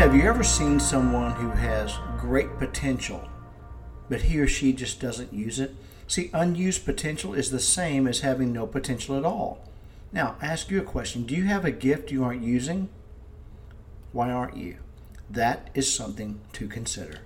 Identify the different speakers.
Speaker 1: Have you ever seen someone who has great potential, but he or she just doesn't use it? See, unused potential is the same as having no potential at all. Now, ask you a question Do you have a gift you aren't using? Why aren't you? That is something to consider.